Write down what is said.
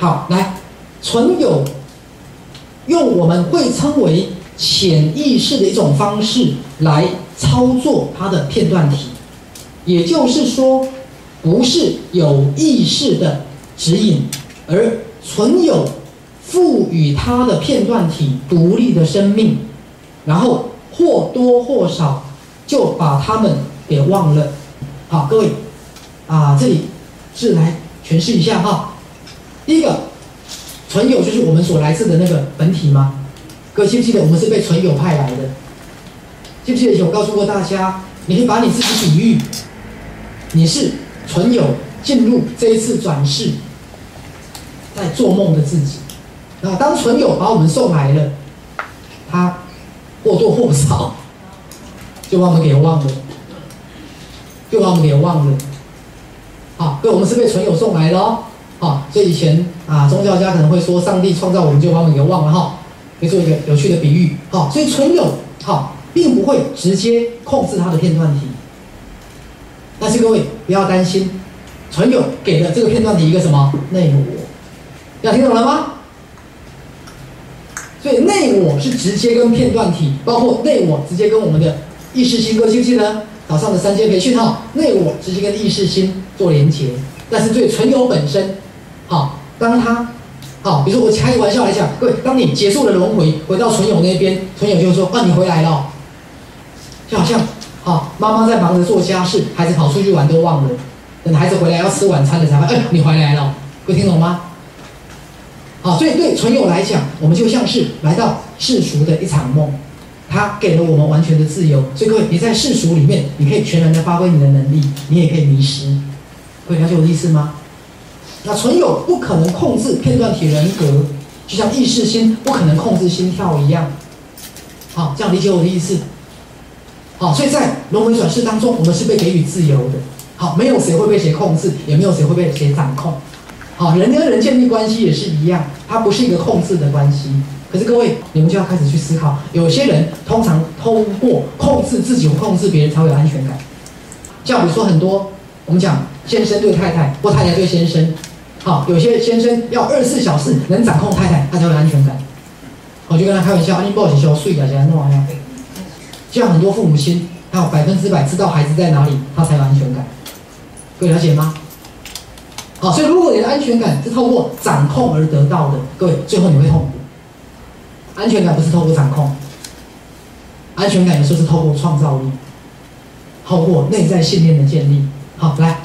好，来，存有用我们会称为潜意识的一种方式来操作它的片段体，也就是说，不是有意识的指引，而存有赋予它的片段体独立的生命，然后或多或少就把它们给忘了。好，各位，啊，这里是来诠释一下哈。第一个，存有就是我们所来自的那个本体吗？各位记不记得我们是被存有派来的？记不记得以前我告诉过大家，你可以把你自己比喻，你是存有进入这一次转世，在做梦的自己。那当存有把我们送来了，他或多或少就把我们给忘了。就把我们给忘了，好，各位，我们是被存有送来的哦，好，所以以前啊，宗教家可能会说，上帝创造我们就把我们给忘了哈，可以做一个有趣的比喻，好，所以存有好，并不会直接控制它的片段体，但是各位不要担心，存有给了这个片段体一个什么内我，要听懂了吗？所以内我是直接跟片段体，包括内我直接跟我们的意识心，各位记不记得？早上的三阶培训哈，内我直接跟意识心做连接，但是对存有本身，好，当他，好，比如说我开个玩笑来讲，各位，当你结束了轮回，回到存有那边，存有就说，啊，你回来了，就好像，好，妈妈在忙着做家事，孩子跑出去玩都忘了，等孩子回来要吃晚餐了才发现，哎，你回来了，各位听懂吗？好，所以对存有来讲，我们就像是来到世俗的一场梦。他给了我们完全的自由，所以各位，你在世俗里面，你可以全然的发挥你的能力，你也可以迷失。各位了解我的意思吗？那存有不可能控制片段体人格，就像意识心不可能控制心跳一样。好，这样理解我的意思。好，所以在轮回转世当中，我们是被给予自由的。好，没有谁会被谁控制，也没有谁会被谁掌控。好，人跟人建立关系也是一样，它不是一个控制的关系。可是各位，你们就要开始去思考，有些人通常通过控制自己或控制别人才会有安全感。像比如说很多，我们讲先生对太太或太太对先生，好，有些先生要二十四小时能掌控太太，他才有安全感。我就跟他开玩笑，你不好好睡的，现在弄完了。像很多父母亲，他有百分之百知道孩子在哪里，他才有安全感。各位了解吗？好，所以如果你的安全感是透过掌控而得到的，各位最后你会痛苦。安全感不是透过掌控，安全感有时候是透过创造力，透过内在信念的建立。好，来。